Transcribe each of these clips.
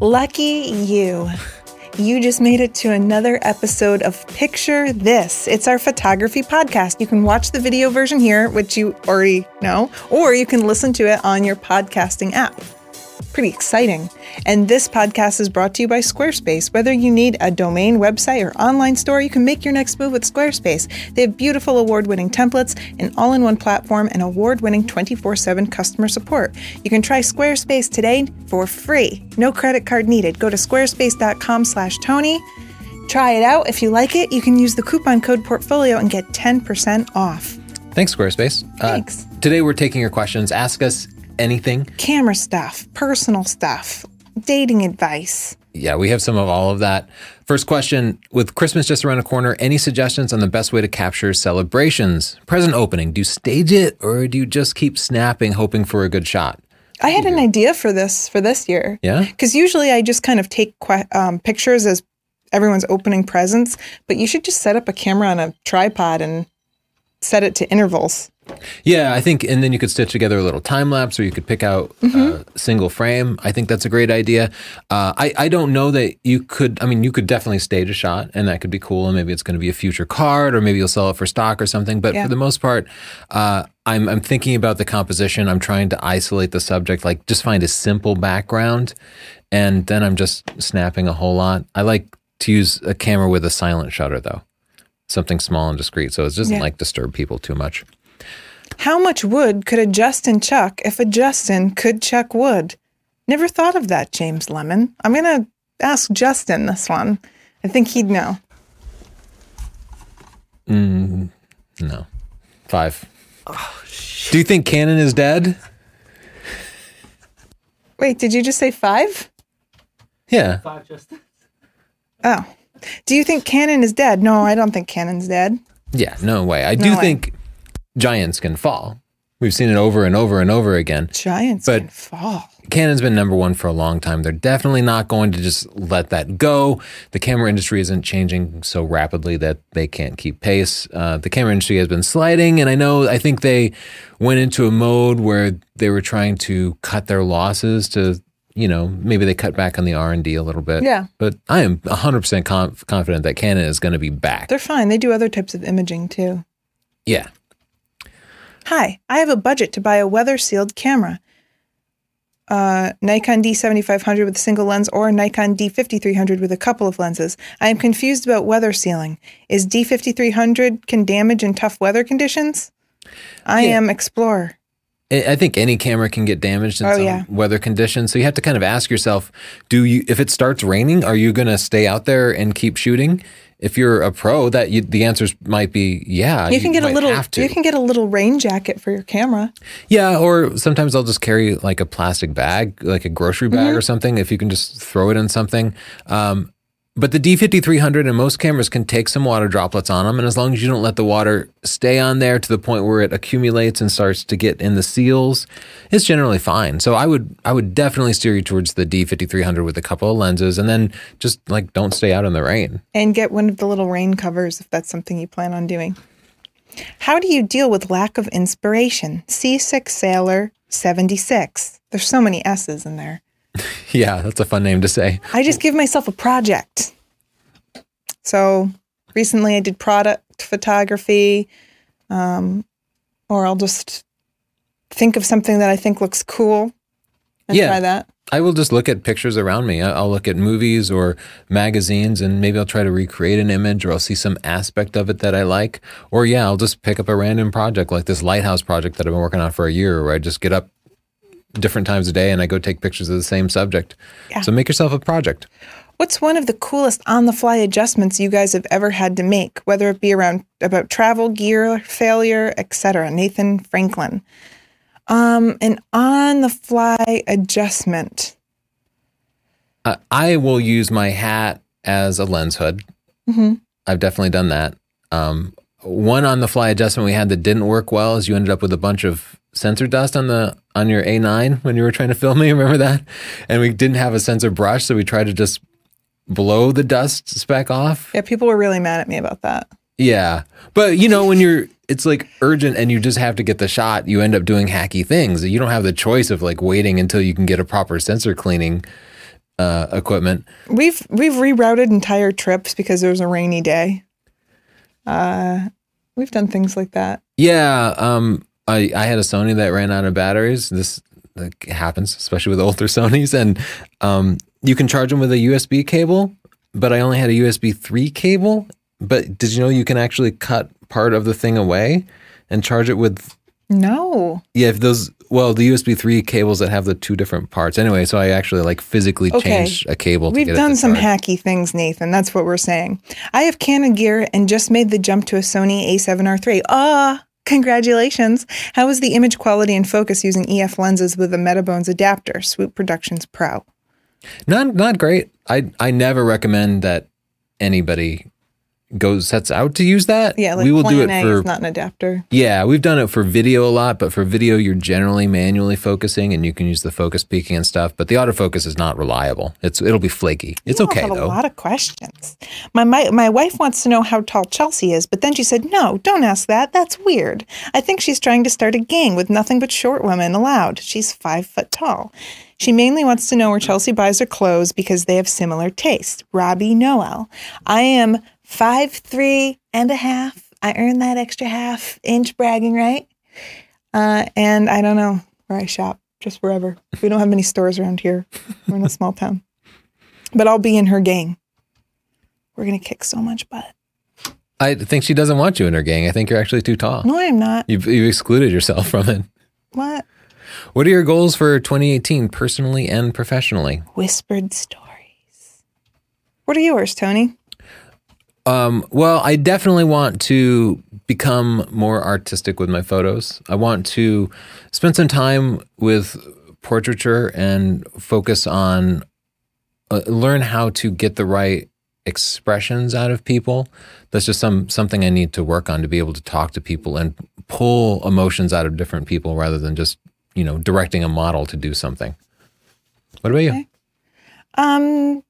Lucky you. You just made it to another episode of Picture This. It's our photography podcast. You can watch the video version here, which you already know, or you can listen to it on your podcasting app. Pretty exciting. And this podcast is brought to you by Squarespace. Whether you need a domain, website, or online store, you can make your next move with Squarespace. They have beautiful award winning templates, an all in one platform, and award winning 24 7 customer support. You can try Squarespace today for free. No credit card needed. Go to squarespace.com slash Tony. Try it out. If you like it, you can use the coupon code portfolio and get 10% off. Thanks, Squarespace. Uh, Thanks. today we're taking your questions. Ask us anything. Camera stuff, personal stuff, dating advice. Yeah, we have some of all of that. First question With Christmas just around the corner, any suggestions on the best way to capture celebrations? Present opening, do you stage it or do you just keep snapping, hoping for a good shot? I had an idea for this for this year. Yeah? Because usually I just kind of take que- um, pictures as everyone's opening presents, but you should just set up a camera on a tripod and set it to intervals. Yeah, I think, and then you could stitch together a little time lapse, or you could pick out a single frame. I think that's a great idea. Uh, I I don't know that you could. I mean, you could definitely stage a shot, and that could be cool. And maybe it's going to be a future card, or maybe you'll sell it for stock or something. But Yeah. for the most part, uh, I'm I'm thinking about the composition. I'm trying to isolate the subject, like just find a simple background, and then I'm just snapping a whole lot. I like to use a camera with a silent shutter, though, something small and discreet, so it doesn't Yeah. like disturb people too much. How much wood could a Justin chuck if a Justin could chuck wood? Never thought of that, James Lemon. I'm going to ask Justin this one. I think he'd know. Mm, no. Five. Oh, do you think Canon is dead? Wait, did you just say five? Yeah. Five Justin. Oh. Do you think Canon is dead? No, I don't think Canon's dead. Yeah, no way. I do way. think giants can fall. We've seen it over and over and over again. Giants But- can fall. Canon's been number one for a long time. They're definitely not going to just let that go. The camera industry isn't changing so rapidly that they can't keep pace. Uh, the camera industry has been sliding, and I know, I think they went into a mode where they were trying to cut their losses to, you know, maybe they cut back on the R&D a little bit. Yeah. But I am 100% conf- confident that Canon is going to be back. They're fine. They do other types of imaging too. yeah. Hi, I have a budget to buy a weather sealed camera. Uh, Nikon D7500 with a single lens or Nikon D5300 with a couple of lenses. I am confused about weather sealing. Is D5300 can damage in tough weather conditions? I Yeah. am Explorer. I think any camera can get damaged in Oh, some yeah. weather conditions. So you have to kind of ask yourself, do you if it starts raining, are you going to stay out there and keep shooting? If you're a pro, that you, the answers might be yeah. You can get a little. You can get a little rain jacket for your camera. yeah, or sometimes I'll just carry like a plastic bag, like a grocery bag Mm-hmm. or something. If you can just throw it in something. Um, but the D5300 and most cameras can take some water droplets on them, and as long as you don't let the water stay on there to the point where it accumulates and starts to get in the seals, it's generally fine. So I would I would definitely steer you towards the D5300 with a couple of lenses, and then just like don't stay out in the rain. and get one of the little rain covers if that's something you plan on doing. How do you deal with lack of inspiration? Seasick Sailor 76. There's so many S's in there. Yeah, that's a fun name to say. I just give myself a project. So recently I did product photography, um, or I'll just think of something that I think looks cool and Yeah. try that. I will just look at pictures around me. I'll look at movies or magazines and maybe I'll try to recreate an image or I'll see some aspect of it that I like. Or, yeah, I'll just pick up a random project like this lighthouse project that I've been working on for a year where I just get up different times a day and I go take pictures of the same subject. Yeah. So make yourself a project. What's one of the coolest on-the-fly adjustments you guys have ever had to make, whether it be around about travel, gear, failure, etc.? Nathan Franklin. Um, an on-the-fly adjustment. Uh, I will use my hat as a lens hood. Mhm. I've definitely done that. Um, one on the fly adjustment we had that didn't work well is you ended up with a bunch of sensor dust on the on your A9 when you were trying to film me. Remember that? And we didn't have a sensor brush, so we tried to just blow the dust speck off. Yeah, people were really mad at me about that. Yeah. But you know, when you're it's like urgent and you just have to get the shot, you end up doing hacky things. You don't have the choice of like waiting until you can get a proper sensor cleaning. uh, equipment. We've we've rerouted entire trips because there was a rainy day. Uh, we've done things like that. Yeah, um, I I had a Sony that ran out of batteries. This like, happens, especially with older Sonys, and um, you can charge them with a USB cable. But I only had a USB three cable. But did you know you can actually cut part of the thing away and charge it with? No. Yeah, if those well, the USB three cables that have the two different parts. Anyway, so I actually like physically Okay. changed a cable. We've get it done some charge. hacky things, Nathan. That's what we're saying. I have Canon gear and just made the jump to a Sony A7R3. Ah, congratulations. How is the image quality and focus using EF lenses with a Metabones adapter? Swoop Productions Pro. Not not great. I I never recommend that anybody goes sets out to use that. Yeah, like we will do it A for not an adapter. Yeah, we've done it for video a lot, but for video, you're generally manually focusing, and you can use the focus peaking and stuff. But the autofocus is not reliable. It's it'll be flaky. It's You okay have though. a lot of questions. My, my my wife wants to know how tall Chelsea is, but then she said, "No, don't ask that. That's weird. I think she's trying to start a gang with nothing but short women allowed. She's five foot tall. She mainly wants to know where Chelsea buys her clothes because they have similar taste. Robbie Noel. I am five three and a half. I earned that extra half inch bragging right. Uh, and I don't know where I shop. Just wherever. We don't have many stores around here. We're in a small town but I'll be in her gang. We're gonna kick so much butt. I think she doesn't want you in her gang. I think you're actually too tall. No, I'm not. You've, you've excluded yourself from it. What? What are your goals for 2018, personally and professionally? Whispered stories. What are yours, Tony? Um, well, I definitely want to become more artistic with my photos. I want to spend some time with portraiture and focus on uh, learn how to get the right expressions out of people. That's just some something I need to work on to be able to talk to people and pull emotions out of different people rather than just you know directing a model to do something. What about you? Um,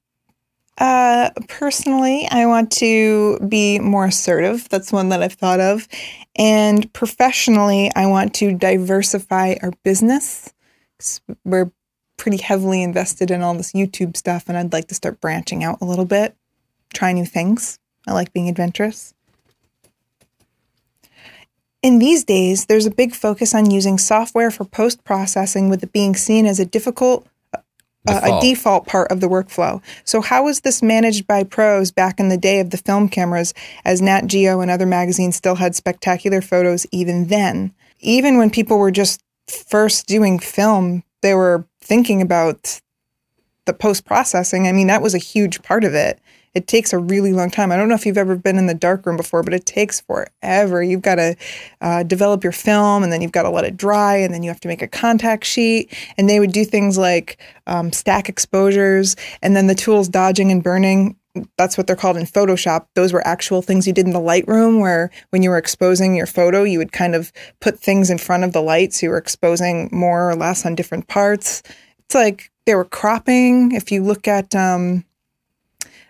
uh, personally, I want to be more assertive. That's one that I've thought of. And professionally, I want to diversify our business. We're pretty heavily invested in all this YouTube stuff, and I'd like to start branching out a little bit, try new things. I like being adventurous. In these days, there's a big focus on using software for post processing, with it being seen as a difficult uh, a Default. default part of the workflow. So, how was this managed by pros back in the day of the film cameras, as Nat Geo and other magazines still had spectacular photos even then? Even when people were just first doing film, they were thinking about the post processing. I mean, that was a huge part of it. It takes a really long time. I don't know if you've ever been in the darkroom before, but it takes forever. You've got to uh, develop your film and then you've got to let it dry and then you have to make a contact sheet. And they would do things like um, stack exposures and then the tools dodging and burning. That's what they're called in Photoshop. Those were actual things you did in the Lightroom where when you were exposing your photo, you would kind of put things in front of the light. So you were exposing more or less on different parts. It's like they were cropping. If you look at, um,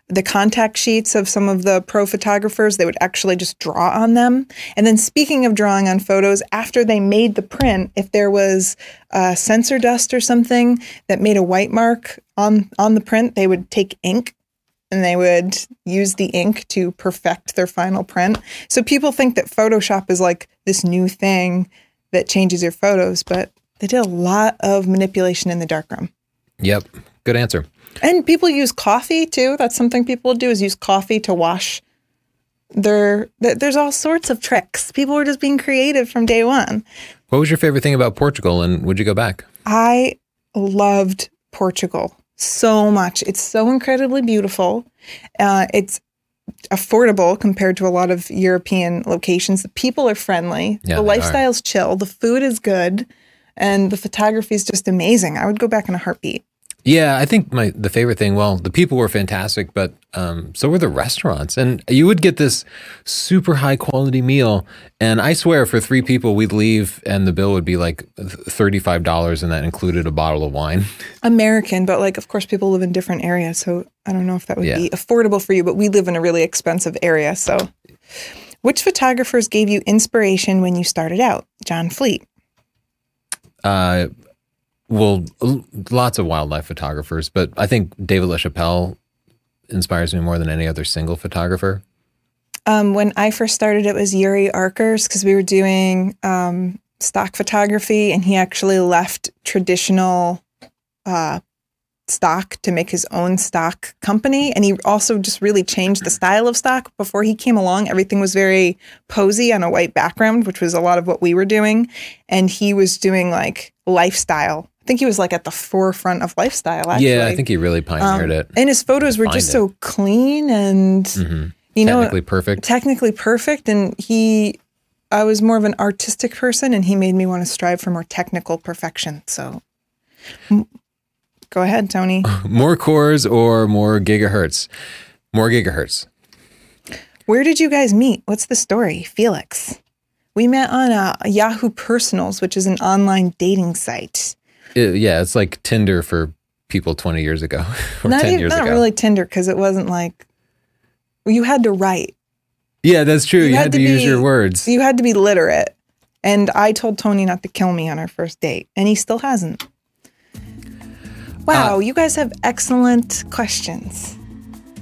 the contact sheets of some of the pro photographers, they would actually just draw on them. And then, speaking of drawing on photos, after they made the print, if there was uh, sensor dust or something that made a white mark on on the print, they would take ink and they would use the ink to perfect their final print. So people think that Photoshop is like this new thing that changes your photos, but they did a lot of manipulation in the darkroom. Yep, good answer. And people use coffee too. That's something people do is use coffee to wash their. th- There's all sorts of tricks. People were just being creative from day one. What was your favorite thing about Portugal, and would you go back? I loved Portugal so much. It's so incredibly beautiful. Uh, it's affordable compared to a lot of European locations. The people are friendly. Yeah, the they are. lifestyle's chill. The food is good, and the photography is just amazing. I would go back in a heartbeat. Yeah, I think my the favorite thing. Well, the people were fantastic, but um, so were the restaurants, and you would get this super high quality meal. And I swear, for three people, we'd leave, and the bill would be like thirty five dollars, and that included a bottle of wine. American, but like, of course, people live in different areas. So I don't know if that would Yeah. be affordable for you, but we live in a really expensive area. So, which photographers gave you inspiration when you started out? John Fleet. Uh, well, lots of wildlife photographers, but I think David LaChapelle inspires me more than any other single photographer. Um, when I first started, it was Yuri Arcurs because we were doing um, stock photography, and he actually left traditional uh, stock to make his own stock company. And he also just really changed the style of stock. Before he came along, everything was very posy on a white background, which was a lot of what we were doing. And he was doing like lifestyle. I think he was like at the forefront of lifestyle. Actually. Yeah, I think he really pioneered Um, it. And his photos were just it. so clean and hmm you know Technically perfect. technically perfect and he I was more of an artistic person and he made me want to strive for more technical perfection. So go ahead, Tony. more cores or more gigahertz? More gigahertz. Where did you guys meet? What's the story? Felix. We met on uh, Yahoo Personals, which is an online dating site. It- yeah, it's like Tinder for people 20 years ago or not 10 even, years not ago. really Tinder because it wasn't like you had to write. Yeah, that's true. You, had, to, use be- your words. You had to be literate. And I told Tony not to kill me on our first date, and he still hasn't. Wow, Uh, you guys have excellent questions.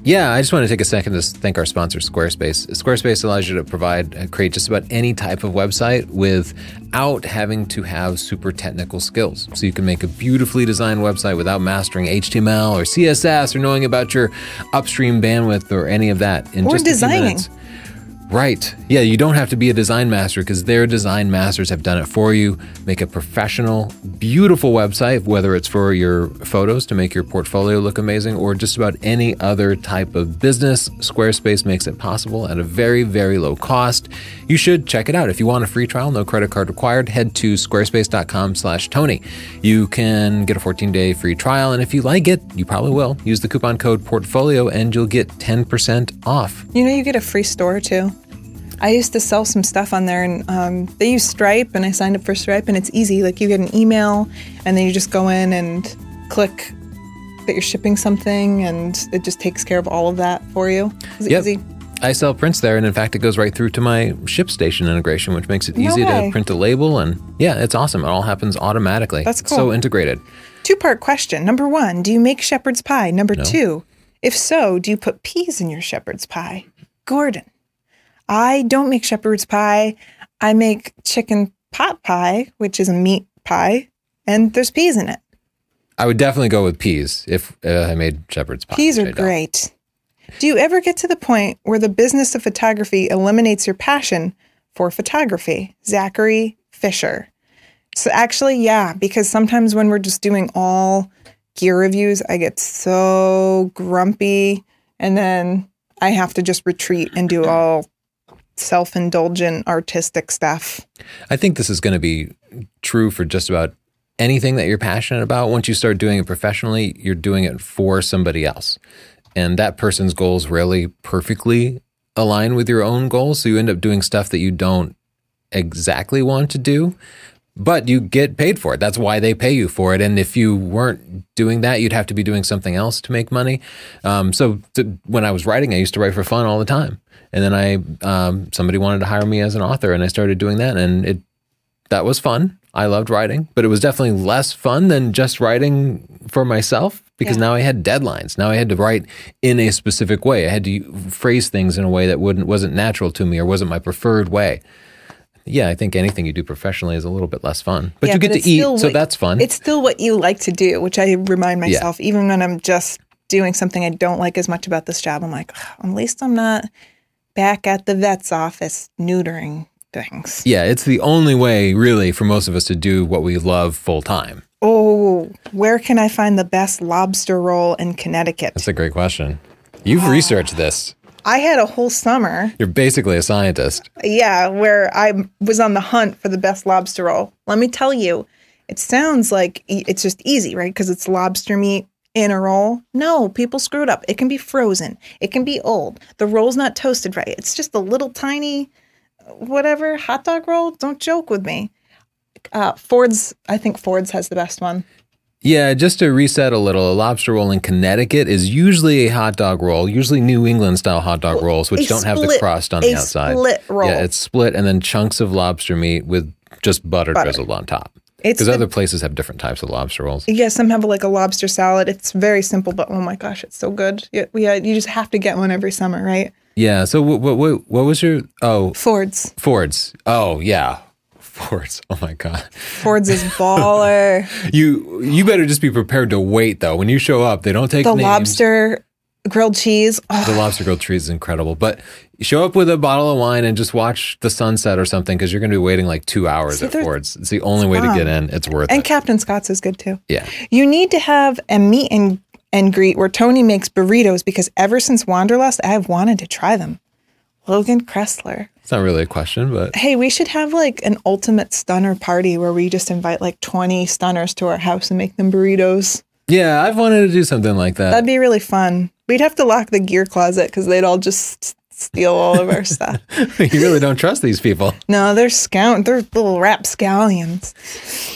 Yeah, I just want to take a second to thank our sponsor, Squarespace. Squarespace allows you to provide, uh, create just about any type of website without having to have super technical skills. So you can make a beautifully designed website without mastering HTML or CSS or knowing about your upstream bandwidth or any of that. In Or just a few minutes. Right. Yeah, you don't have to be a design master because their design masters have done it for you. Make a professional, beautiful website, whether it's for your photos to make your portfolio look amazing or just about any other type of business. Squarespace makes it possible at a very, very low cost. You should check it out. If you want a free trial, no credit card required, head to squarespace.com slash Tony. You can get a 14-day free trial, and if you like it, you probably will. Use the coupon code portfolio and you'll get 10% off. You know, you get a free store too. I used to sell some stuff on there, and um, they use Stripe, and I signed up for Stripe, and it's easy. Like you get an email, and then you just go in and click that you're shipping something, and it just takes care of all of that for you. It's Yep. easy. I sell prints there, and in fact, it goes right through to my ShipStation integration, which makes it No easy way. to print a label. And yeah, it's awesome. It all happens automatically. That's It's cool. So integrated. Two part question. Number one, do you make shepherd's pie? Number two, if so, do you put peas in your shepherd's pie? Gordon, I don't make shepherd's pie. I make chicken pot pie, which is a meat pie, and there's peas in it. I would definitely go with peas if uh, I made shepherd's pie. Peas are great. Do you ever get to the point where the business of photography eliminates your passion for photography? Zachary Fisher. So, actually, yeah, because sometimes when we're just doing all gear reviews, I get so grumpy and then I have to just retreat and do all self indulgent artistic stuff. I think this is going to be true for just about anything that you're passionate about. Once you start doing it professionally, you're doing it for somebody else. And that person's goals rarely perfectly align with your own goals. So you end up doing stuff that you don't exactly want to do, but you get paid for it. That's why they pay you for it. And if you weren't doing that, you'd have to be doing something else to make money. Um, so to, when I was writing, I used to write for fun all the time. And then I, um, somebody wanted to hire me as an author, and I started doing that, and it that was fun. I loved writing, but it was definitely less fun than just writing for myself because Yeah. now I had deadlines. Now I had to write in a specific way. I had to phrase things in a way that wouldn't wasn't natural to me or wasn't my preferred way. Yeah, I think anything you do professionally is a little bit less fun, but Yeah, you get it's to eat, so that's fun. It's still what you like to do, which I remind myself, even when I'm just doing something I don't like as much about this job. I'm like, at least I'm not back at the vet's office neutering things. yeah, it's the only way really for most of us to do what we love full time. Oh, where can I find the best lobster roll in Connecticut? That's a great question. You've uh, researched this. I had a whole summer, You're basically a scientist. yeah, where I was on the hunt for the best lobster roll. Let me tell you, it sounds like it's just easy, right? Because it's lobster meat in a roll. No, people screwed up. It can be frozen. It can be old. The roll's not toasted right. It's just a little tiny, whatever hot dog roll. Don't joke with me. Uh, Ford's, I think Ford's has the best one. Yeah, just to reset a little, a lobster roll in Connecticut is usually a hot dog roll, usually New England style hot dog rolls, which a don't have the crust on the outside. split roll. Yeah, it's split and then chunks of lobster meat with just butter, Butter. drizzled on top. Because other places have different types of lobster rolls. yeah, some have like a lobster salad. It's very simple, but oh my gosh, it's so good. Yeah, yeah you just have to get one every summer, right? Yeah. So what what, what was your oh Ford's. Ford's? Oh yeah, Ford's. Oh my god. Ford's is baller. You you better just be prepared to wait though. When you show up, they don't take the names. lobster grilled cheese. Oh, The lobster grilled cheese is incredible, but show up with a bottle of wine and just watch the sunset or something because you're going to be waiting like two hours See, at Ford's. It's the only way to get in. It's worth and it. And Captain Scott's is good too. Yeah. You need to have a meet and, and greet where Tony makes burritos because ever since Wanderlust, I have wanted to try them. Logan Kressler. Not really a question, but Hey, we should have like an ultimate stunner party where we just invite like 20 stunners to our house and make them burritos. yeah, I've wanted to do something like that. That'd be really fun. We'd have to lock the gear closet because they'd all just steal all of our stuff. you really don't trust these people. No, they're scout. They're little rapscallions.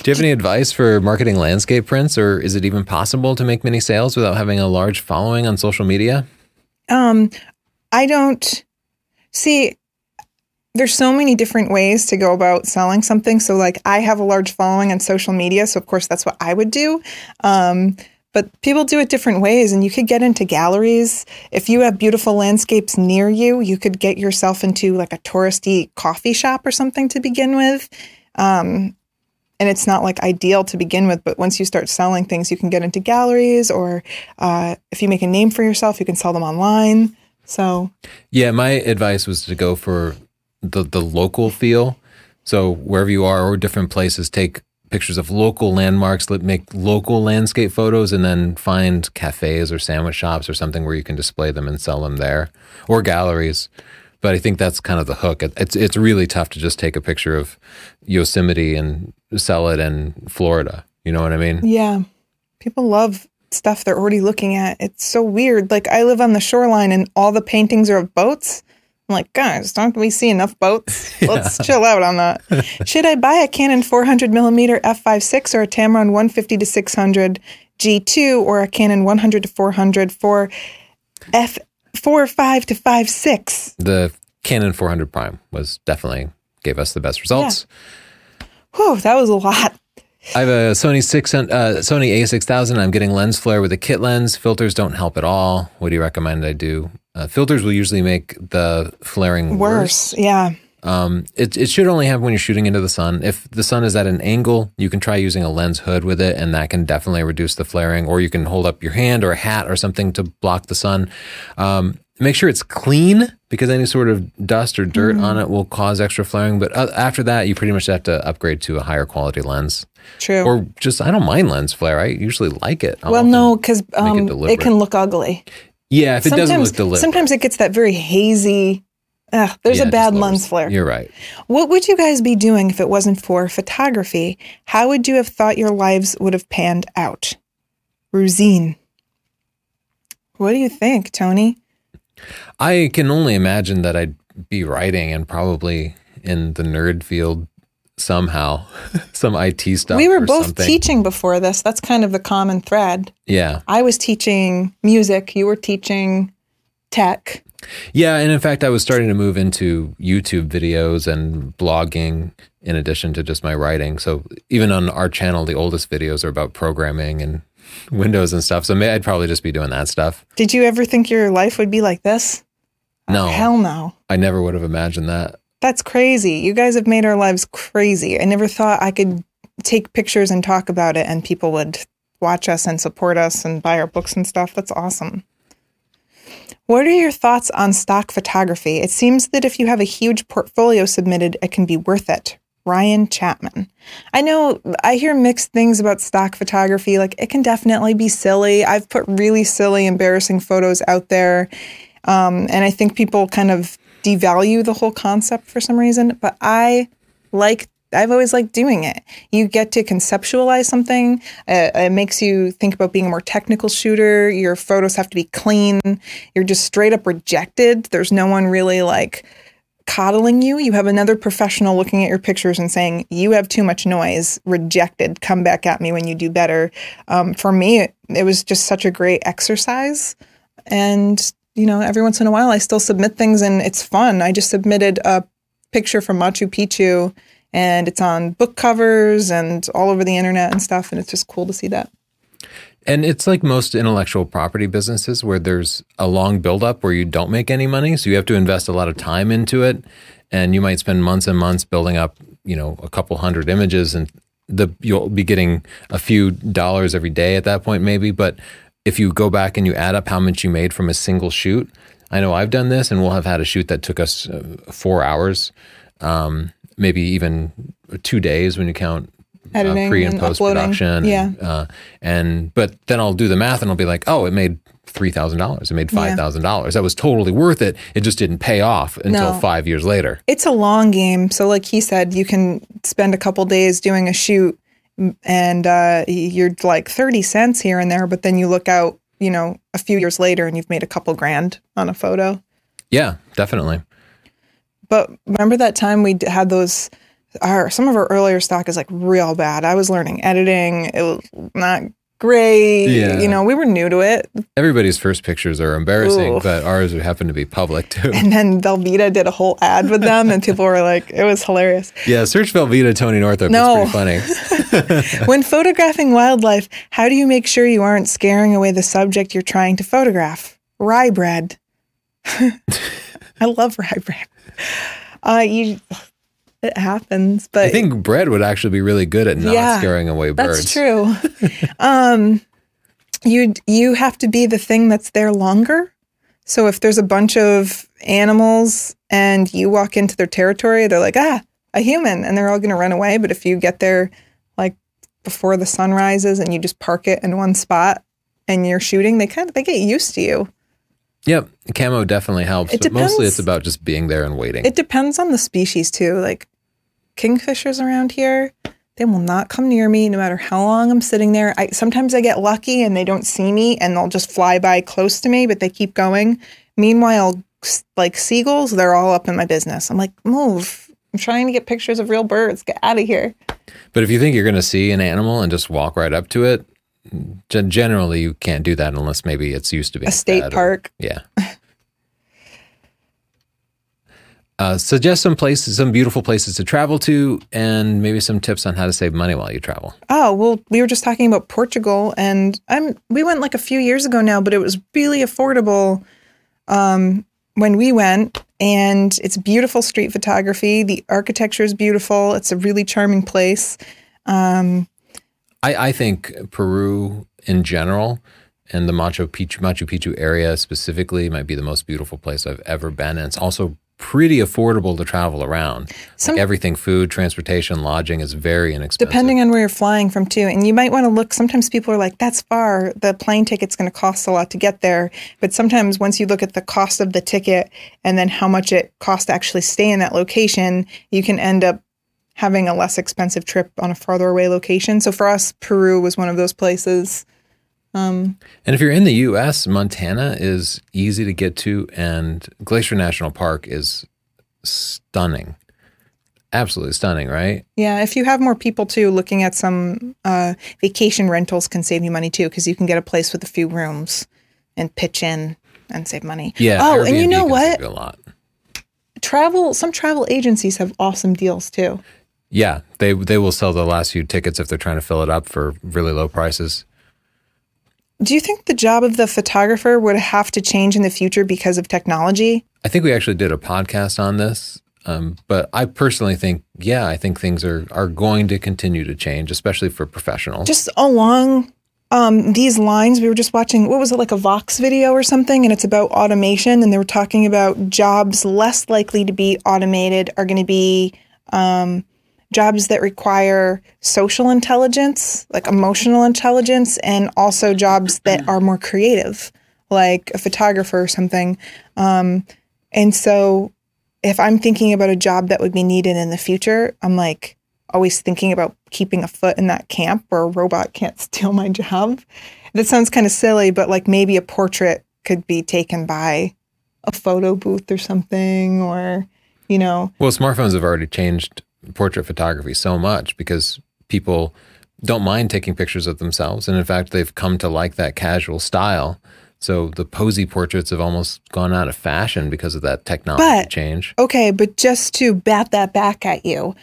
Do you have any advice for marketing landscape prints, or is it even possible to make many sales without having a large following on social media? Um, I don't see. There's so many different ways to go about selling something. So, like, I have a large following on social media, so of course that's what I would do. Um, but people do it different ways, and you could get into galleries. If you have beautiful landscapes near you, you could get yourself into like a touristy coffee shop or something to begin with. Um, and it's not like ideal to begin with, but once you start selling things, you can get into galleries, or uh, if you make a name for yourself, you can sell them online. So Yeah, my advice was to go for the the local feel. So wherever you are or different places, take pictures of local landmarks, make local landscape photos, and then find cafes or sandwich shops or something where you can display them and sell them there, or galleries. But I think that's kind of the hook. It's it's really tough to just take a picture of Yosemite and sell it in Florida. You know what I mean? Yeah. People love stuff they're already looking at. It's so weird. Like I live on the shoreline and all the paintings are of boats. I'm like, guys, don't we see enough boats? Let's chill out on that. Should I buy a Canon 400 millimeter f5.6 or a Tamron 150 to 600 G2 or a Canon 100 to 400 for f 4.5 to 5.6? The Canon 400 Prime was definitely gave us the best results. Whew, that was a lot. I have a Sony six uh, Sony A6000. I'm getting lens flare with a kit lens. Filters don't help at all. What do you recommend I do? Uh, filters will usually make the flaring worse. Worse. Yeah. Um, it, it should only happen when you're shooting into the sun. If the sun is at an angle, you can try using a lens hood with it, and that can definitely reduce the flaring. Or you can hold up your hand or a hat or something to block the sun. Um, make sure it's clean because any sort of dust or dirt on it will cause extra flaring. But uh, after that, you pretty much have to upgrade to a higher quality lens. True. Or just, I don't mind lens flare. I usually like it. I'll well, no, because um, it, deliberate. can look ugly. Yeah, if it doesn't look deliberate. sometimes it gets that very hazy. Ugh, there's Yeah, a bad lens flare. You're right. What would you guys be doing if it wasn't for photography? How would you have thought your lives would have panned out? Rosine. What do you think, Tony? I can only imagine that I'd be writing and probably in the nerd field somehow, some IT stuff. we were both something. teaching before this. That's kind of the common thread. Yeah, I was teaching music, you were teaching tech. yeah, and in fact, I was starting to move into YouTube videos and blogging in addition to just my writing. So even on our channel, the oldest videos are about programming and Windows and stuff. So may, I'd probably just be doing that stuff. Did you ever think your life would be like this? No, Hell no. I never would have imagined that. That's crazy. You guys have made our lives crazy. I never thought I could take pictures and talk about it and people would watch us and support us and buy our books and stuff. That's awesome. What are your thoughts on stock photography? It seems that if you have a huge portfolio submitted, it can be worth it. Ryan Chapman. I know I hear mixed things about stock photography. Like it can definitely be silly. I've put really silly, embarrassing photos out there. Um, and I think people kind of devalue the whole concept for some reason. But I like, I've always liked doing it. You get to conceptualize something. Uh, it makes you think about being a more technical shooter. Your photos have to be clean. You're just straight up rejected. There's no one really like coddling you. You have another professional looking at your pictures and saying, You have too much noise, rejected, come back at me when you do better. Um, for me, it, it was just such a great exercise. And, you know, every once in a while I still submit things and it's fun. I just submitted a picture from Machu Picchu and it's on book covers and all over the internet and stuff. And it's just cool to see that. And it's like most intellectual property businesses where there's a long buildup where you don't make any money. So you have to invest a lot of time into it. And you might spend months and months building up, you know, a couple hundred images and the you'll be getting a few dollars every day at that point, maybe. But if you go back and you add up how much you made from a single shoot, I know I've done this and we'll have had a shoot that took us uh, four hours, um, maybe even two days when you count uh, pre and and post uploading. production. Yeah. Uh, and but then I'll do the math and I'll be like, oh, it made three thousand dollars. It made Yeah. five thousand dollars. That was totally worth it. It just didn't pay off until No. five years later. It's a long game. So, like he said, you can spend a couple days doing a shoot and uh, you're like 30 cents here and there, but then you look out, you know, a few years later and you've made a couple grand on a photo. Yeah, definitely. But remember that time we had those, our, some of our earlier stock is like real bad. I was learning editing. It was not great. Yeah. You know, we were new to it. Everybody's first pictures are embarrassing, but ours happen to be public too. And then Velveeta did a whole ad with them and people were like, it was hilarious. yeah, search Velveeta Tony Northup. No. It's pretty funny. when photographing wildlife, how do you make sure you aren't scaring away the subject you're trying to photograph? Rye bread. I love rye bread. Uh, you, it happens, but I think bread would actually be really good at not Yeah, scaring away birds. that's true. um, you you have to be the thing that's there longer. So if there's a bunch of animals and you walk into their territory, they're like, ah, a human, and they're all going to run away. But if you get there like before the sun rises and you just park it in one spot and you're shooting, they kind of they get used to you. Yep, camo definitely helps, It but mostly it's about just being there and waiting. It depends on the species too. Like kingfishers around here, they will not come near me no matter how long I'm sitting there. I sometimes I get lucky and they don't see me and they'll just fly by close to me, but they keep going. Meanwhile, like seagulls, they're all up in my business. I'm like, move. I'm trying to get pictures of real birds. Get out of here. but if you think you're going to see an animal and just walk right up to it, generally you can't do that unless maybe it's used to being A state fed or- park. yeah. Uh, suggest some places, some beautiful places to travel to, and maybe some tips on how to save money while you travel. Oh, well, we were just talking about Portugal and I'm we went like a few years ago now, but it was really affordable um when we went and it's beautiful street photography. The architecture is beautiful. It's a really charming place. Um I, I think Peru in general and the Machu Picchu, Machu Picchu area specifically might be the most beautiful place I've ever been. And it's also pretty affordable to travel around. Some- like everything, food, transportation, lodging is very inexpensive. depending on where you're flying from too. And you might want to look sometimes people are like that's far. The plane ticket's going to cost a lot to get there. But sometimes once you look at the cost of the ticket and then how much it costs to actually stay in that location, you can end up having a less expensive trip on a farther away location. So for us, Peru was one of those places. Um, And if you're in the U.S., Montana is easy to get to, and Glacier National Park is stunning. Absolutely stunning, right? yeah, if you have more people too, looking at some uh, vacation rentals can save you money too because you can get a place with a few rooms and pitch in and save money. Yeah. Oh, and you know what? a lot. travel some travel agencies have awesome deals too Yeah, they they will sell the last few tickets if they're trying to fill it up for really low prices. Do you think the job of the photographer would have to change in the future because of technology I think we actually did a podcast on this, um, but I personally think, yeah, I think things are are going to continue to change, especially for professionals. just along um, these lines we were just watching what was it like a vox video or something and it's about automation and they were talking about jobs less likely to be automated are going to be um, jobs that require social intelligence like emotional intelligence and also jobs that are more creative like a photographer or something um, and so if i'm thinking about a job that would be needed in the future i'm like always thinking about keeping a foot in that camp where a robot can't steal my job. That sounds kind of silly, but like maybe a portrait could be taken by a photo booth or something, or, you know, Well, smartphones have already changed portrait photography so much because people don't mind taking pictures of themselves. And in fact, they've come to like that casual style. So the posy portraits have almost gone out of fashion because of that technology But- change. okay, but just to bat that back at you,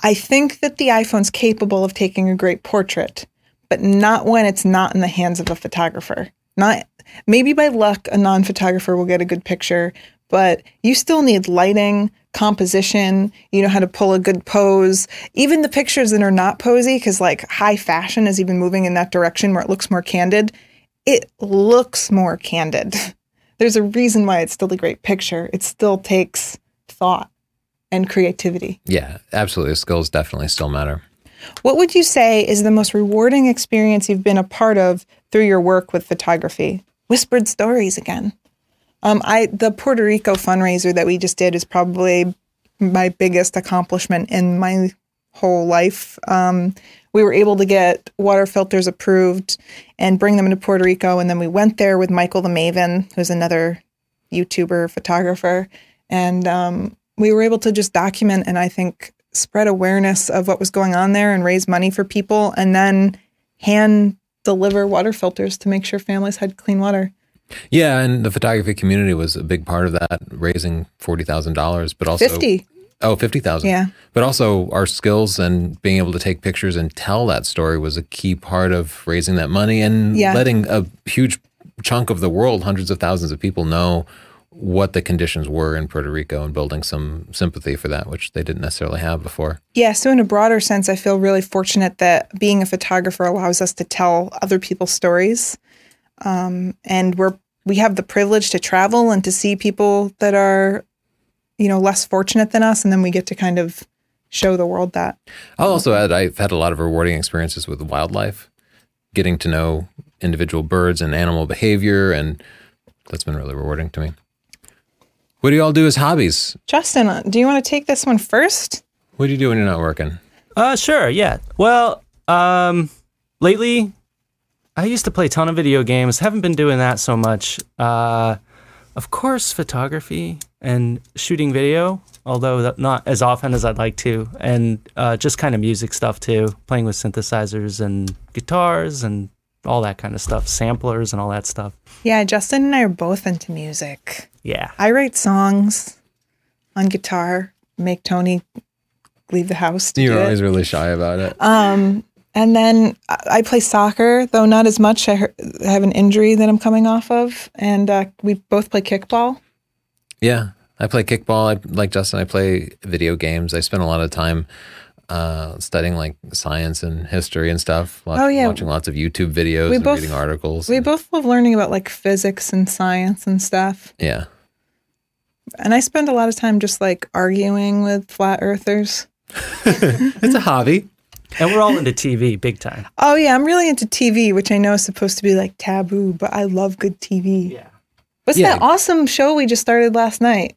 I think that the iPhone's capable of taking a great portrait, but not when it's not in the hands of a photographer. Not maybe by luck a non-photographer will get a good picture, but you still need lighting, composition, you know how to pull a good pose. Even the pictures that are not posy cuz like high fashion is even moving in that direction where it looks more candid. It looks more candid. There's a reason why it's still a great picture. It still takes thought and creativity. Yeah, absolutely. Skills definitely still matter. What would you say is the most rewarding experience you've been a part of through your work with photography? Whispered stories again. Um, I the Puerto Rico fundraiser that we just did is probably my biggest accomplishment in my whole life. Um, we were able to get water filters approved and bring them into Puerto Rico, and then we went there with Michael the Maven, who's another YouTuber photographer, and um, we were able to just document and I think spread awareness of what was going on there and raise money for people, and then hand deliver water filters to make sure families had clean water. Yeah, and the photography community was a big part of that, raising forty thousand dollars, but also 50. Oh, 50,000. Yeah. But also our skills and being able to take pictures and tell that story was a key part of raising that money and Yeah. letting a huge chunk of the world, hundreds of thousands of people know what the conditions were in Puerto Rico and building some sympathy for that, which they didn't necessarily have before. Yeah, so in a broader sense, I feel really fortunate that being a photographer allows us to tell other people's stories, um, and we're we have the privilege to travel and to see people that are, you know, less fortunate than us, and then we get to kind of show the world that. I'll also add I've had a lot of rewarding experiences with wildlife, getting to know individual birds and animal behavior, and that's been really rewarding to me. What do you all do as hobbies? Justin, uh, do you want to take this one first? What do you do when you're not working? Uh, sure, yeah. Well, um, lately, I used to play a ton of video games. Haven't been doing that so much. Uh, of course, photography and shooting video, although not as often as I'd like to, and uh, just kind of music stuff too, playing with synthesizers and guitars and all that kind of stuff, samplers and all that stuff. Yeah, Justin and I are both into music. Yeah. I write songs on guitar, make Tony leave the house. To You're do it. always really shy about it. Um, and then I play soccer, though not as much. I, have an injury that I'm coming off of, and uh, we both play kickball. Yeah, I play kickball. I, like Justin, I play video games. I spend a lot of time uh, studying like science and history and stuff. Oh, yeah. watching lots of YouTube videos We and both- reading articles. We both love learning about like physics and science and stuff. yeah, And I spend a lot of time just like arguing with flat earthers. it's a hobby. And we're all into TV big time. Oh yeah, I'm really into TV, which I know is supposed to be like taboo, but I love good TV. Yeah. What's Yeah. that awesome show we just started last night?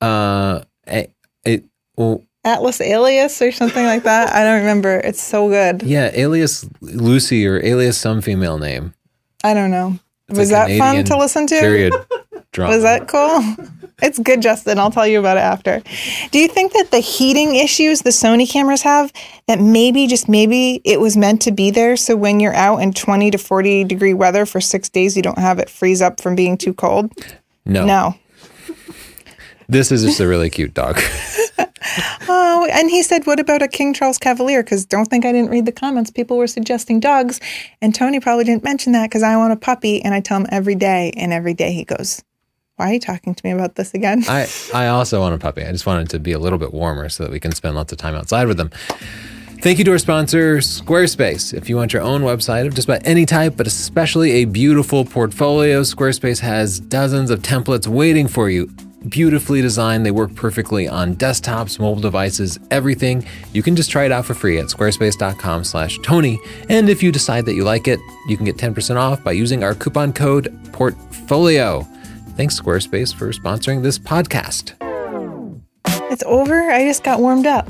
Uh, it, it well, Atlas Alias or something like that. I don't remember. It's so good. yeah, alias Lucy or alias some female name. I don't know. It's Was a that fun to listen to? Period. Drama. Was that cool? It's good, Justin. I'll tell you about it after. Do you think that the heating issues the Sony cameras have, that maybe, just maybe, it was meant to be there so when you're out in 20 to 40 degree weather for six days, you don't have it freeze up from being too cold? No, No. This is just a really cute dog. Oh, and he said, What about a King Charles Cavalier? Because don't think I didn't read the comments. People were suggesting dogs. And Tony probably didn't mention that because I want a puppy. And I tell him every day. And every day he goes, Why are you talking to me about this again? I I also want a puppy. I just want it to be a little bit warmer so that we can spend lots of time outside with them. Thank you to our sponsor, Squarespace. If you want your own website of just about any type, but especially a beautiful portfolio, Squarespace has dozens of templates waiting for you. Beautifully designed, they work perfectly on desktops, mobile devices, everything. You can just try it out for free at squarespace.com/tony. And if you decide that you like it, you can get 10% off by using our coupon code portfolio. Thanks Squarespace for sponsoring this podcast. it's over. I just got warmed up.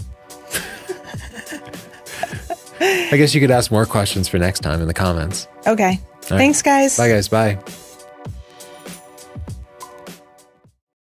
I guess you could ask more questions for next time in the comments. Okay. right. Thanks, guys. Bye guys, bye.